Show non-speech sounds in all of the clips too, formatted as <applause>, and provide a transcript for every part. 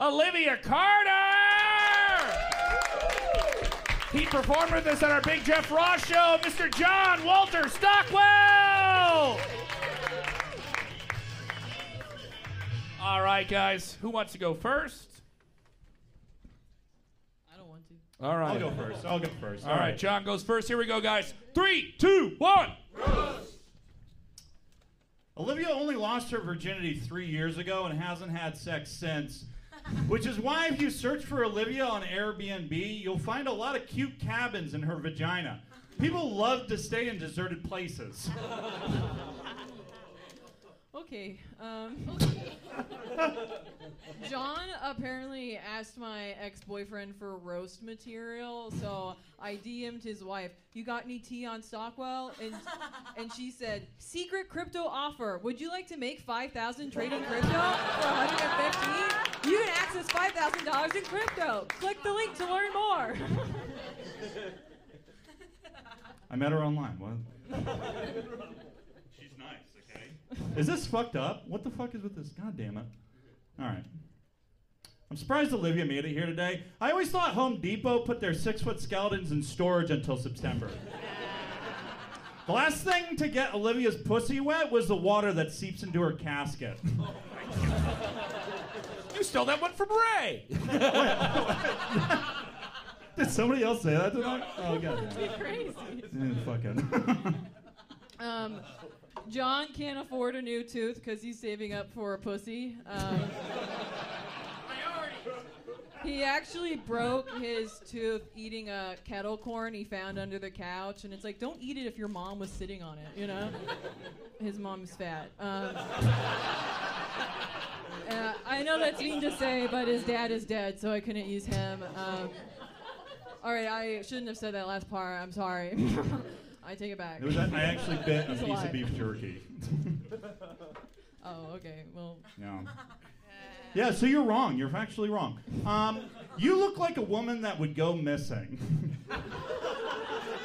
Olivia Carter. He performed with us at our Big Jeff Ross show, Mr. John Walter Stockwell. All right, guys, who wants to go first? I don't want to. All right. I'll go first. I'll go first. All right, John goes first. Here we go, guys. Three, two, one. Olivia only lost her virginity three years ago and hasn't had sex since. Which is why, if you search for Olivia on Airbnb, you'll find a lot of cute cabins in her vagina. People love to stay in deserted places. <laughs> Okay. Um, <laughs> <laughs> John apparently asked my ex-boyfriend for roast material, so I DM'd his wife. You got any tea on Stockwell? And and she said, secret crypto offer. Would you like to make five thousand trading crypto for 150? You can access five thousand dollars in crypto. Click the link to learn more. I met her online. What? She's nice, okay? Is this fucked up? What the fuck is with this? God damn it. All right. I'm surprised Olivia made it here today. I always thought Home Depot put their six foot skeletons in storage until September. <laughs> the last thing to get Olivia's pussy wet was the water that seeps into her casket. <laughs> You stole that one from Ray. <laughs> Did somebody else say that tonight? Oh, god. Be crazy. damn. Eh, fucking. Um, John can't afford a new tooth because he's saving up for a pussy. Um, he actually broke his tooth eating a kettle corn he found under the couch, and it's like, don't eat it if your mom was sitting on it, you know? His mom's fat. Um, uh, I know that's mean to say, but his dad is dead, so I couldn't use him. Um, all right, I shouldn't have said that last part. I'm sorry. <laughs> I take it back. It was, I actually <laughs> bit a He's piece alive. of beef jerky. <laughs> Oh, okay. Well, Yeah. <laughs> Yeah, so you're wrong. You're factually wrong. Um, you look like a woman that would go missing.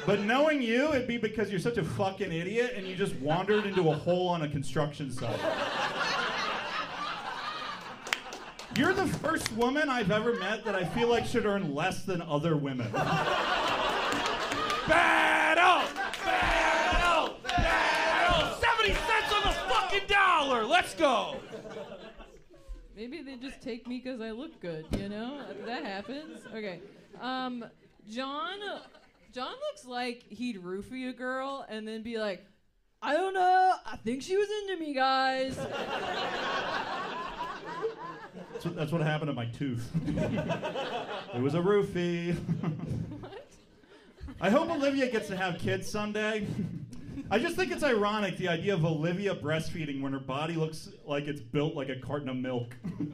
but knowing you, it'd be because you're such a fucking idiot and you just wandered into a hole on a construction site. You're the first woman I've ever met that I feel like should earn less than other women. Battle! Battle! Battle! 70 cents on the fucking dollar! Let's go! maybe they just take me because I look good. You know, that happens. Okay. Um, John. John looks like he'd roofie a girl and then be like, I don't know. I think she was into me, guys. That's what, that's what happened to my tooth. it was a roofie. <laughs> I hope Olivia gets to have kids someday. I just think it's ironic the idea of Olivia breastfeeding when her body looks like it's built like a carton of milk. <laughs>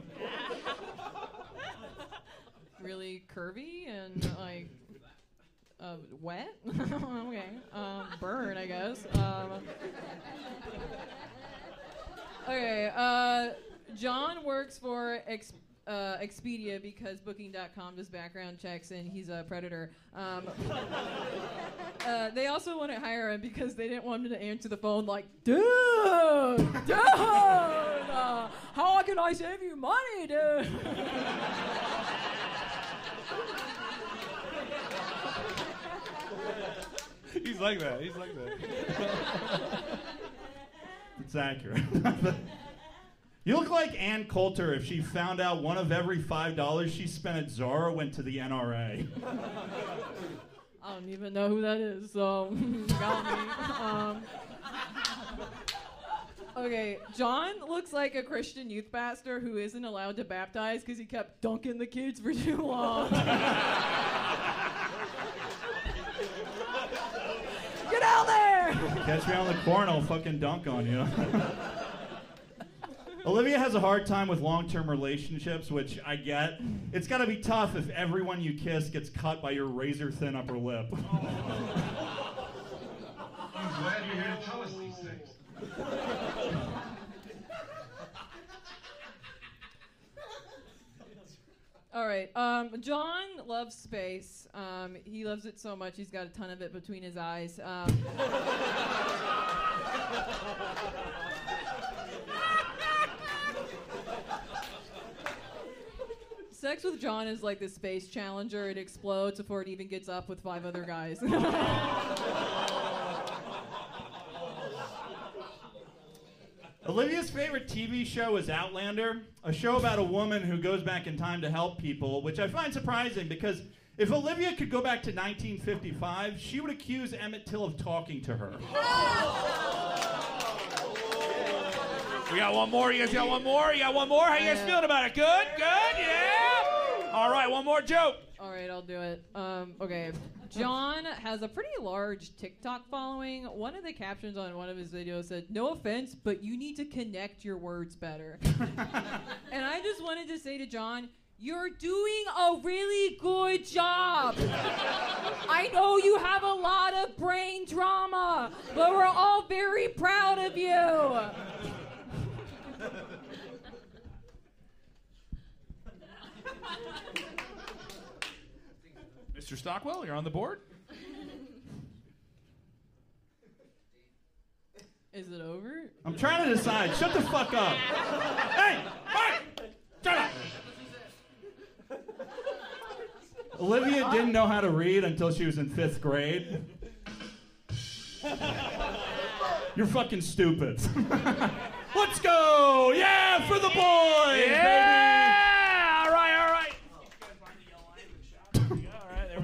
really curvy and like uh, wet. <laughs> okay, um, burn, I guess. Um, okay, uh, John works for Ex- uh, Expedia because Booking.com does background checks and he's a predator. Um, <laughs> uh, they also want to hire him because they didn't want him to answer the phone like, dude, dude, uh, how can I save you money, dude? <laughs> He's like that. He's like that. <laughs> It's accurate. You look like Ann Coulter if she found out one of every $5 she spent at Zara went to the NRA. I don't even know who that is, so <laughs> got me. Um, okay, John looks like a Christian youth pastor who isn't allowed to baptize because he kept dunking the kids for too long. <laughs> Get out there! Catch me on the corner, I'll fucking dunk on you. <laughs> Olivia has a hard time with long term relationships, which I get. It's gotta be tough if everyone you kiss gets cut by your razor thin upper lip. <laughs> I'm glad you're here to tell us these things. All right. Um, John loves space. Um, he loves it so much he's got a ton of it between his eyes. Um, <laughs> Sex with John is like the space challenger. It explodes before it even gets up with five other guys. <laughs> Olivia's favorite TV show is Outlander, a show about a woman who goes back in time to help people, which I find surprising because if Olivia could go back to 1955, she would accuse Emmett Till of talking to her. We got one more. You guys got one more. You got one more. How you guys feeling about it? Good. Good. Yeah. All right. One more joke. All right, I'll do it. Um, okay. John has a pretty large TikTok following. One of the captions on one of his videos said, No offense, but you need to connect your words better. <laughs> and I just wanted to say to John, You're doing a really good Mr. Stockwell, you're on the board. Is it over? I'm trying to decide. Shut the fuck up. hey! Hey! Shut up! Olivia didn't know how to read until she was in fifth grade. You're fucking stupid. <laughs> Let's go! Yeah, for the boys, Yeah. All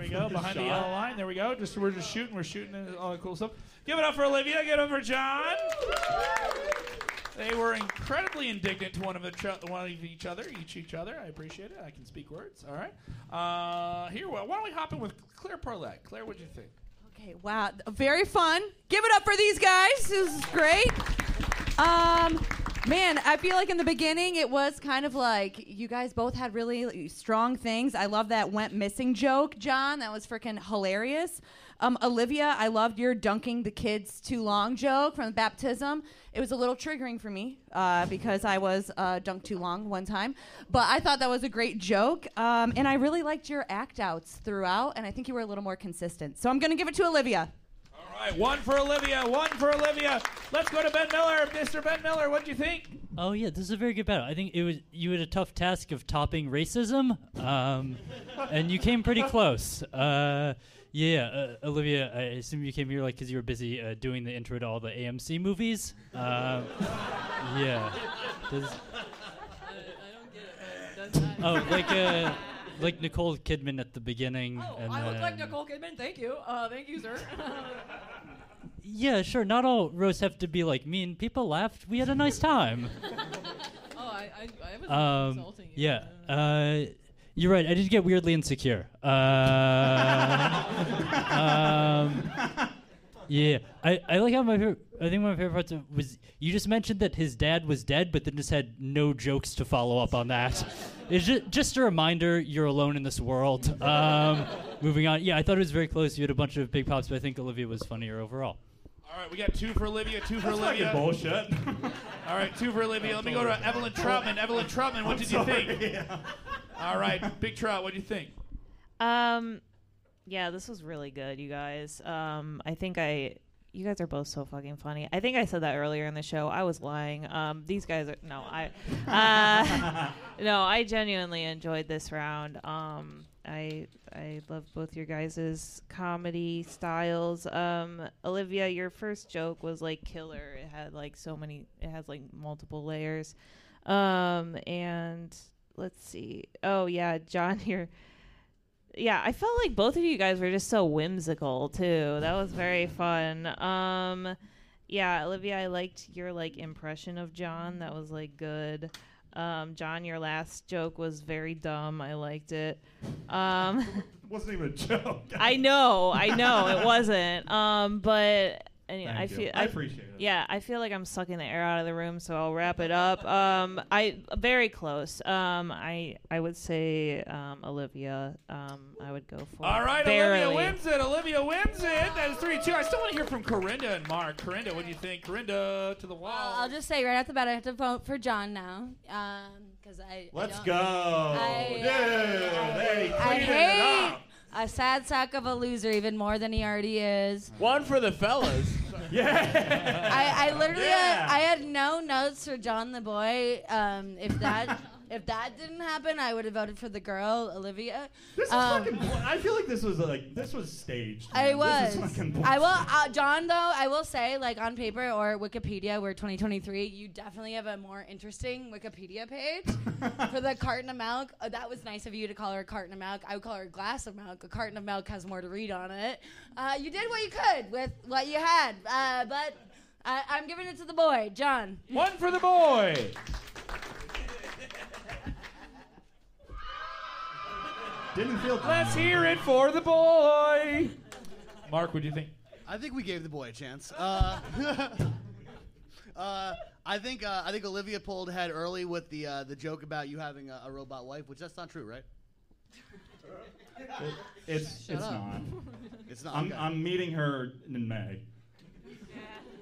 we go. Behind the yellow line. There we go. Just we're just shooting. We're shooting and all that cool stuff. Give it up for Olivia. Give it up for John. They were incredibly indignant to one of, each, one of each other, each each other. I appreciate it. I can speak words. All right. Uh, here, well, why don't we hop in with Claire Parlett? Claire, what do you think? Okay, wow, very fun. Give it up for these guys. This is great. Um, man, I feel like in the beginning it was kind of like you guys both had really strong things. I love that went missing joke, John. That was freaking hilarious. Um, Olivia, I loved your dunking the kids too long joke from baptism. It was a little triggering for me uh, because I was uh, dunked too long one time, but I thought that was a great joke, um, and I really liked your act outs throughout, and I think you were a little more consistent. So I'm gonna give it to Olivia. All right, one for Olivia, one for Olivia. Let's go to Ben Miller. Mr. Ben Miller, what do you think? Oh yeah, this is a very good battle. I think it was you had a tough task of topping racism, um, and you came pretty close. Uh, yeah, uh, Olivia, I assume you came here like because you were busy uh, doing the intro to all the AMC movies. Um, yeah. Does, oh, like uh, <laughs> like Nicole Kidman at the beginning. Oh, I look like Nicole Kidman. Thank you. Uh, thank you, sir. <laughs> Yeah, sure. Not all roasts have to be like mean. People laughed. We had a nice time. <laughs> oh, I, I, I was Um, insulting you. yeah. Uh, you're right. I did get weirdly insecure. Uh, um, yeah. I, I like how my favorite, I think one of my favorite parts of was you just mentioned that his dad was dead, but then just had no jokes to follow up on that. It's just, just a reminder you're alone in this world. <laughs> Um, moving on. Yeah, I thought it was very close. You had a bunch of big pops, but I think Olivia was funnier overall. All right, we got two for Olivia, two for That's fucking Olivia. bullshit. All right, two for Olivia. Let me go to Evelyn Troutman. Evelyn Troutman, what did you think? Yeah. All right, Big Trout, what do you think? Um, yeah, this was really good, you guys. Um, I think I, you guys are both so fucking funny. I think I said that earlier in the show. I was lying. Um, these guys are no, I, <laughs> uh, <laughs> no, I genuinely enjoyed this round. Um, I I love both your guys' comedy styles. Um, Olivia, your first joke was like killer. It had like so many. It has like multiple layers. Um, and let's see. Oh yeah, John, <laughs> your yeah, I felt like both of you guys were just so whimsical too. That was very fun. Um yeah, Olivia, I liked your like impression of John. That was like good. Um John, your last joke was very dumb. I liked it. Um It <laughs> wasn't even a joke. I know, I know it wasn't. Um but anyway, Thank I you. feel I appreciate it. yeah, I feel like I'm sucking the air out of the room, so I'll wrap it up. Um, I very close. Um, I I would say um, Olivia. Um, I would go for. All right, barely. Olivia wins it. Olivia wins it. That is 3 2. I still want to hear from Corinda and Mark. Corinda, what do you think? Corinda to the wall. Well, I'll just say right off the bat, I have to vote for John now, Um, because I. I Let's don't- go. I- Dude, hey, I cleaning it hate up. a sad sack of a loser even more than he already is. One for the fellas. <laughs> Yeah. I, I literally Yeah. had, I had no notes for John the boy. Um, if that if that didn't happen, I would have voted for the girl, Olivia. This is Um, fucking. bull- I feel like this was like this was staged. I was. This is fucking I will, uh, John. Though I will say, like on paper or Wikipedia, we're 2023. You definitely have a more interesting Wikipedia page <laughs> for the carton of milk. Uh, that was nice of you to call her a carton of milk. I would call her a glass of milk. A carton of milk has more to read on it. Uh, you did what you could with what you had, uh, but I, I'm giving it to the boy, John. One for the boy. Didn't feel. Let's hear it for the boy. Mark, what do you think? I think we gave the boy a chance. Uh, <laughs> uh, I think uh, I think Olivia pulled ahead early with the uh, the joke about you having a, a robot wife, which that's not true, right? It's Shut it's up. not. It's not. I'm okay. I'm meeting her in May.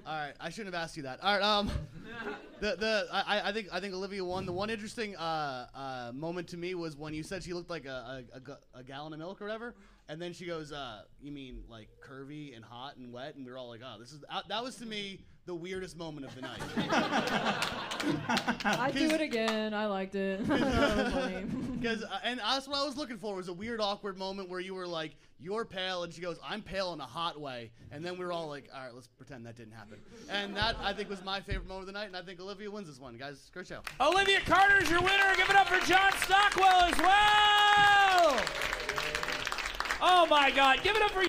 All right, I shouldn't have asked you that. All right, um, <laughs> the the I, I think I think Olivia won. The one interesting uh, uh, moment to me was when you said she looked like a, a, a a gallon of milk or whatever, and then she goes, uh, "You mean like curvy and hot and wet?" And we were all like, "Oh, this is uh, that was to me the weirdest moment of the night." <laughs> I'd do it again. I liked it. <laughs> That was funny. <laughs> Because uh, and that's what I was looking for was a weird, awkward moment where you were like, "You're pale," and she goes, "I'm pale in a hot way," and then we were all like, "All right, let's pretend that didn't happen." And that I think was my favorite moment of the night, and I think Olivia wins this one, guys. Great show. Olivia Carter is your winner. Give it up for John Stockwell as well. Oh my God. Give it up for